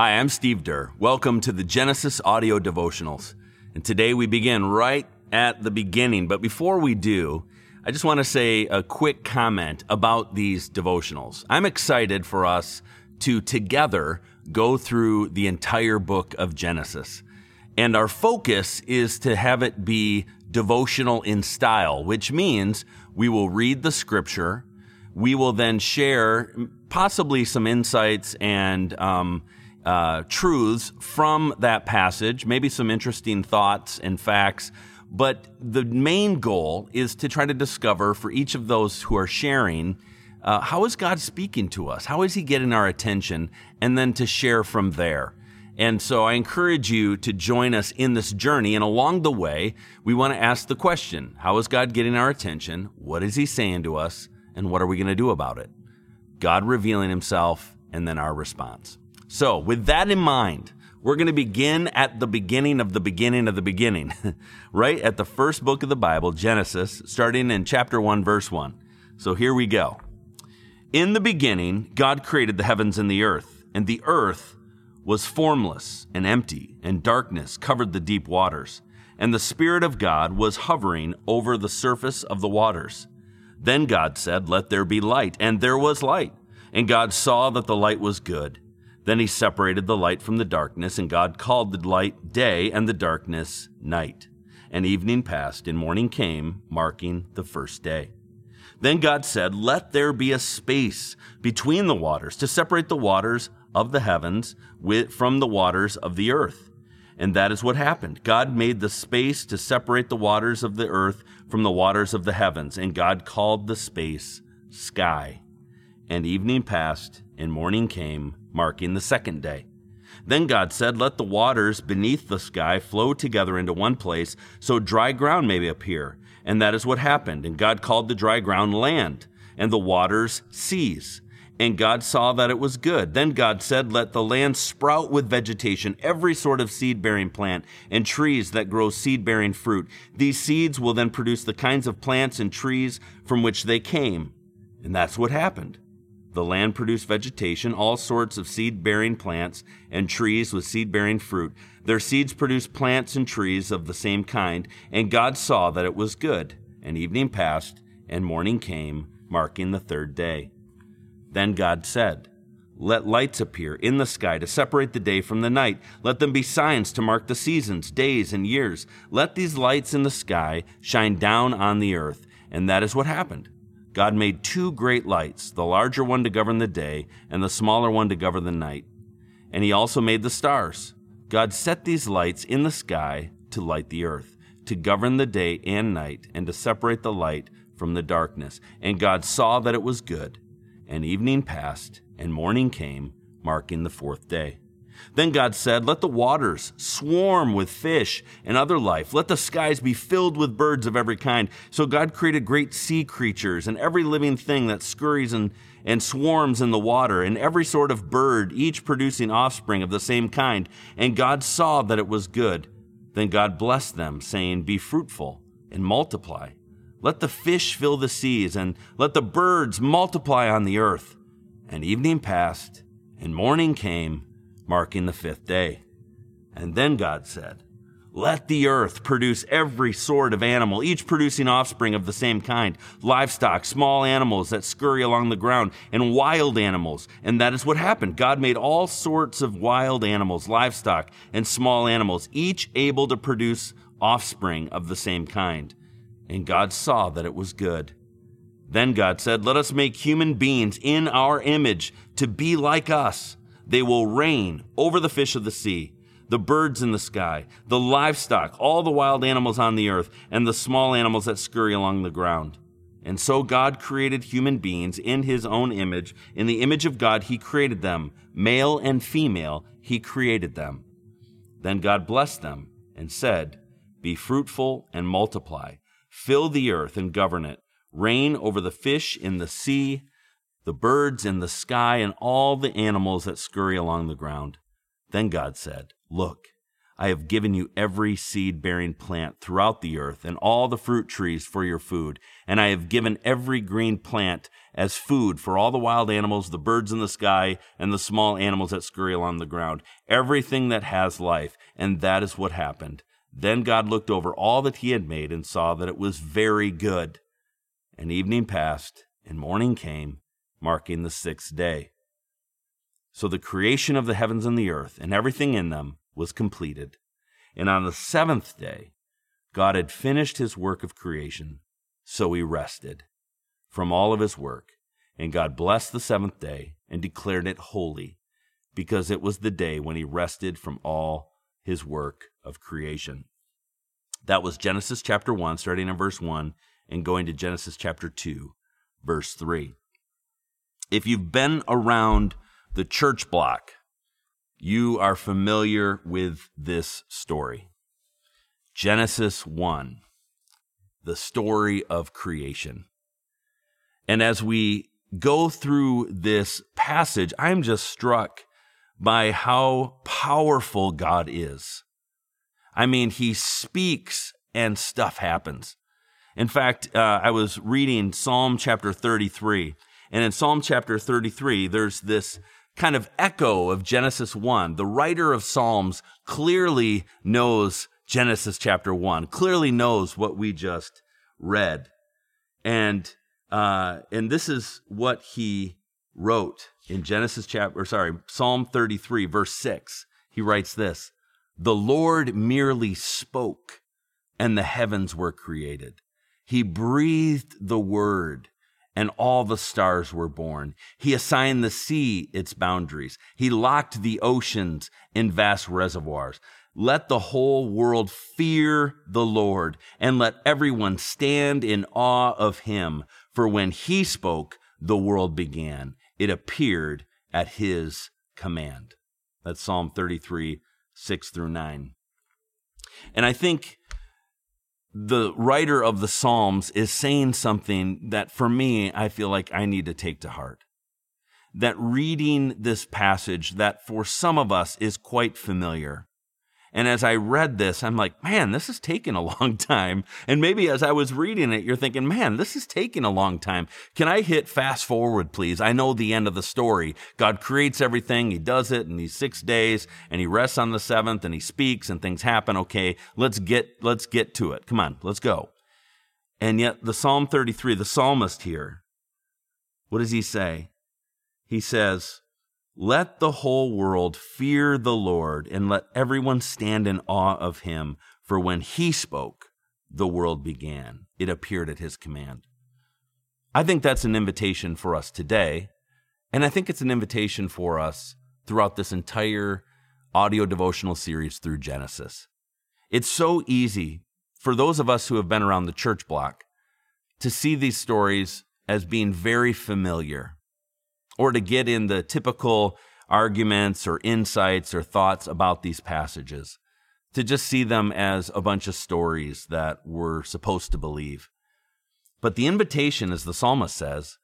Hi, I'm Steve Durr. Welcome to the Genesis Audio Devotionals. And today we begin right at the beginning. But before we do, I just want to say a quick comment about these devotionals. I'm excited for us to together go through the entire book of Genesis. And our focus is to have it be devotional in style, which means we will read the scripture. We will then share possibly some insights and um, uh, truths from that passage, maybe some interesting thoughts and facts. But the main goal is to try to discover for each of those who are sharing uh, how is God speaking to us? How is He getting our attention? And then to share from there. And so I encourage you to join us in this journey. And along the way, we want to ask the question How is God getting our attention? What is He saying to us? And what are we going to do about it? God revealing Himself, and then our response. So, with that in mind, we're going to begin at the beginning of the beginning of the beginning, right at the first book of the Bible, Genesis, starting in chapter 1, verse 1. So here we go. In the beginning, God created the heavens and the earth, and the earth was formless and empty, and darkness covered the deep waters, and the Spirit of God was hovering over the surface of the waters. Then God said, Let there be light, and there was light. And God saw that the light was good. Then he separated the light from the darkness, and God called the light day and the darkness night. And evening passed, and morning came, marking the first day. Then God said, Let there be a space between the waters to separate the waters of the heavens from the waters of the earth. And that is what happened. God made the space to separate the waters of the earth from the waters of the heavens, and God called the space sky. And evening passed, and morning came, marking the second day. Then God said, Let the waters beneath the sky flow together into one place, so dry ground may appear. And that is what happened. And God called the dry ground land, and the waters seas. And God saw that it was good. Then God said, Let the land sprout with vegetation, every sort of seed bearing plant, and trees that grow seed bearing fruit. These seeds will then produce the kinds of plants and trees from which they came. And that's what happened. The land produced vegetation, all sorts of seed bearing plants, and trees with seed bearing fruit. Their seeds produced plants and trees of the same kind, and God saw that it was good. And evening passed, and morning came, marking the third day. Then God said, Let lights appear in the sky to separate the day from the night. Let them be signs to mark the seasons, days, and years. Let these lights in the sky shine down on the earth. And that is what happened. God made two great lights, the larger one to govern the day, and the smaller one to govern the night. And he also made the stars. God set these lights in the sky to light the earth, to govern the day and night, and to separate the light from the darkness. And God saw that it was good. And evening passed, and morning came, marking the fourth day. Then God said, Let the waters swarm with fish and other life. Let the skies be filled with birds of every kind. So God created great sea creatures and every living thing that scurries and, and swarms in the water, and every sort of bird, each producing offspring of the same kind. And God saw that it was good. Then God blessed them, saying, Be fruitful and multiply. Let the fish fill the seas, and let the birds multiply on the earth. And evening passed, and morning came marking the fifth day. And then God said, Let the earth produce every sort of animal, each producing offspring of the same kind livestock, small animals that scurry along the ground, and wild animals. And that is what happened. God made all sorts of wild animals, livestock, and small animals, each able to produce offspring of the same kind. And God saw that it was good. Then God said, Let us make human beings in our image to be like us they will reign over the fish of the sea, the birds in the sky, the livestock, all the wild animals on the earth, and the small animals that scurry along the ground. And so God created human beings in his own image. In the image of God, he created them. Male and female, he created them. Then God blessed them and said, Be fruitful and multiply. Fill the earth and govern it. Reign over the fish in the sea the birds in the sky, and all the animals that scurry along the ground. Then God said, Look, I have given you every seed bearing plant throughout the earth and all the fruit trees for your food. And I have given every green plant as food for all the wild animals, the birds in the sky, and the small animals that scurry along the ground, everything that has life. And that is what happened. Then God looked over all that he had made and saw that it was very good. And evening passed, and morning came, marking the sixth day. So the creation of the heavens and the earth and everything in them was completed. And on the seventh day, God had finished his work of creation, so he rested from all of his work. And God blessed the seventh day and declared it holy, because it was the day when he rested from all his work of creation. That was Genesis chapter 1, starting in verse 1 and going to Genesis chapter 2, verse 3. If you've been around the church block, you are familiar with this story. Genesis 1, the story of creation. And as we go through this passage, I'm just struck by how powerful God is. I mean, he speaks and stuff happens. In fact, uh, I was reading Psalm chapter 33, and in Psalm chapter 33, there's this kind of echo of Genesis 1. The writer of Psalms clearly knows Genesis chapter 1, clearly knows what we just read. And, uh, and this is what he wrote in Genesis chapter, sorry, Psalm 33, verse 6. He writes this The Lord merely spoke, and the heavens were created. He breathed the word, and all the stars were born. He assigned the sea its boundaries. He locked the oceans in vast reservoirs. Let the whole world fear the Lord and let everyone stand in awe of him. For when he spoke, the world began. It appeared at his command. That's Psalm 33, 6 through 9. And I think the writer of the Psalms is saying something that for me, I feel like I need to take to heart. That reading this passage that for some of us is quite familiar. And as I read this, I'm like, man, this is taking a long time. And maybe as I was reading it, you're thinking, man, this is taking a long time. Can I hit fast forward, please? I know the end of the story. God creates everything. He does it in these six days and he rests on the seventh and he speaks and things happen. Okay. Let's get, let's get to it. Come on. Let's go. And yet the Psalm 33, the psalmist here, what does he say? He says, let the whole world fear the Lord, and let everyone stand in awe of him. For when he spoke, the world began. It appeared at his command. I think that's an invitation for us today. And I think it's an invitation for us throughout this entire audio devotional series through Genesis. It's so easy for those of us who have been around the church block to see these stories as being very familiar or to get in the typical arguments or insights or thoughts about these passages, to just see them as a bunch of stories that we're supposed to believe. But the invitation, as the psalmist says,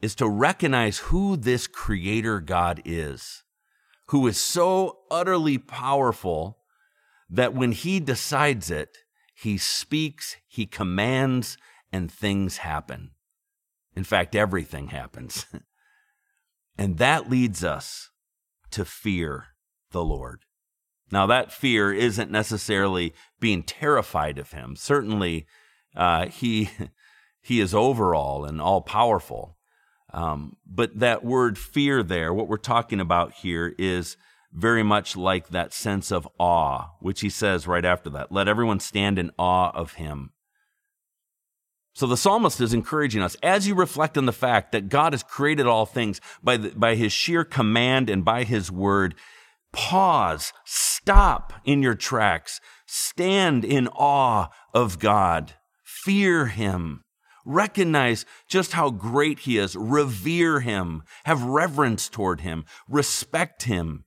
is to recognize who this creator God is, who is so utterly powerful that when he decides it, he speaks, he commands, and things happen. In fact, everything happens. And that leads us to fear the Lord. Now, that fear isn't necessarily being terrified of him. Certainly, uh, he, he is overall and all powerful. Um, but that word fear there, what we're talking about here is very much like that sense of awe, which he says right after that. Let everyone stand in awe of him. So the psalmist is encouraging us as you reflect on the fact that God has created all things by, the, by his sheer command and by his word. Pause, stop in your tracks, stand in awe of God, fear him, recognize just how great he is, revere him, have reverence toward him, respect him,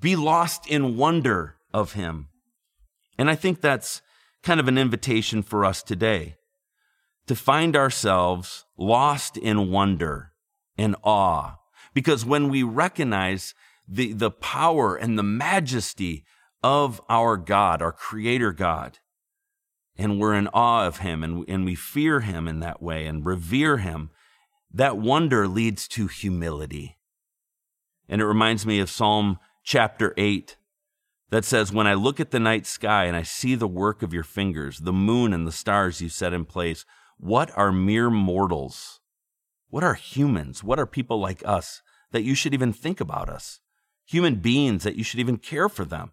be lost in wonder of him. And I think that's kind of an invitation for us today to find ourselves lost in wonder and awe. Because when we recognize the, the power and the majesty of our God, our Creator God, and we're in awe of Him and, and we fear Him in that way and revere Him, that wonder leads to humility. And it reminds me of Psalm chapter 8 that says, When I look at the night sky and I see the work of your fingers, the moon and the stars you set in place, what are mere mortals? What are humans? What are people like us that you should even think about us? Human beings that you should even care for them.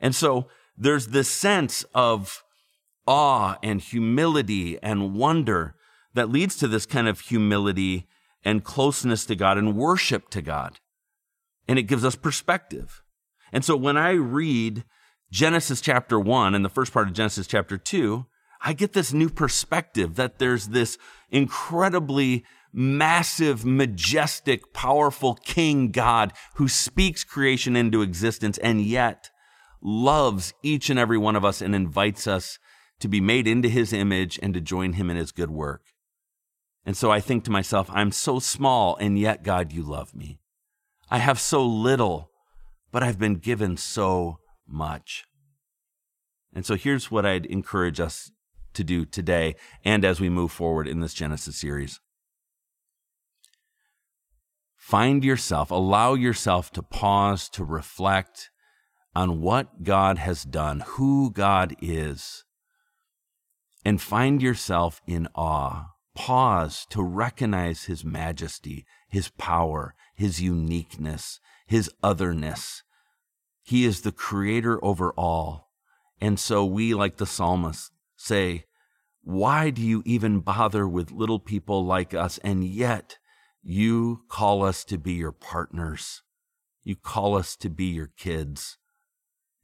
And so there's this sense of awe and humility and wonder that leads to this kind of humility and closeness to God and worship to God. And it gives us perspective. And so when I read Genesis chapter one and the first part of Genesis chapter two, I get this new perspective that there's this incredibly massive, majestic, powerful King God who speaks creation into existence and yet loves each and every one of us and invites us to be made into his image and to join him in his good work. And so I think to myself, I'm so small, and yet, God, you love me. I have so little, but I've been given so much. And so here's what I'd encourage us to do today and as we move forward in this Genesis series. Find yourself, allow yourself to pause, to reflect on what God has done, who God is, and find yourself in awe. Pause to recognize His majesty, His power, His uniqueness, His otherness. He is the creator over all. And so we, like the psalmist, say, Why do you even bother with little people like us? And yet you call us to be your partners. You call us to be your kids.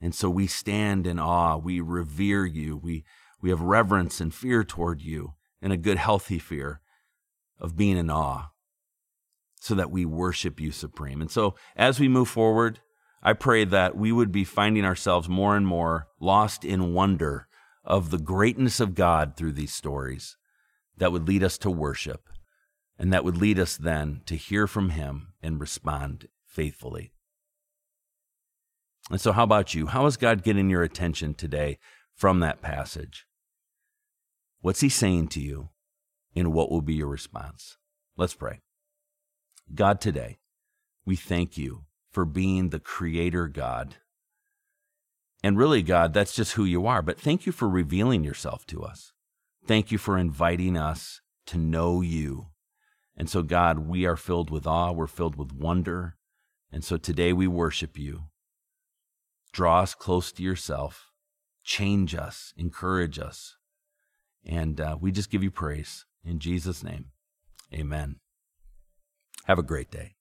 And so we stand in awe. We revere you. We, we have reverence and fear toward you and a good, healthy fear of being in awe so that we worship you supreme. And so as we move forward, I pray that we would be finding ourselves more and more lost in wonder of the greatness of God through these stories that would lead us to worship and that would lead us then to hear from Him and respond faithfully. And so, how about you? How is God getting your attention today from that passage? What's He saying to you? And what will be your response? Let's pray. God, today, we thank you for being the Creator God. And really, God, that's just who you are. But thank you for revealing yourself to us. Thank you for inviting us to know you. And so, God, we are filled with awe. We're filled with wonder. And so today we worship you. Draw us close to yourself, change us, encourage us. And uh, we just give you praise. In Jesus' name, amen. Have a great day.